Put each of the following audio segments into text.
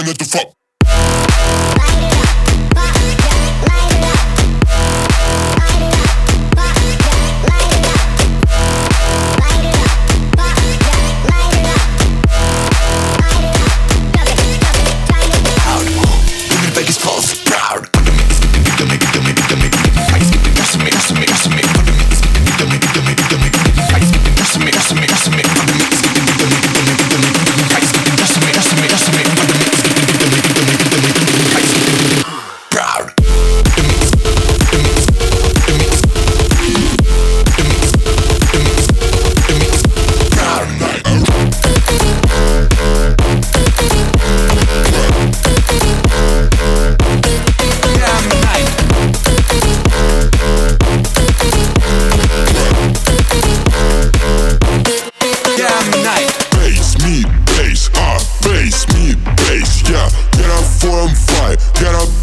man at the fuck.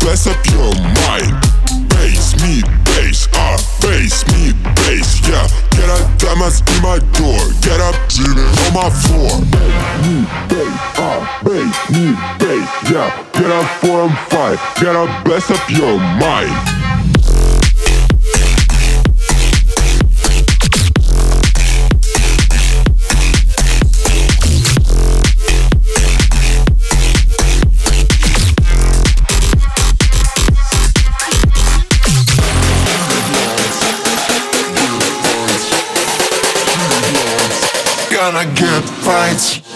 dress up your mind. bass me, bass ah, uh, bass me, bass yeah. Get a diamonds in my door, get up, dreaming on my floor. Bass me, bass ah, uh, bass me, bass yeah. Get up four and five, get up, bless up your mind. gonna get fights.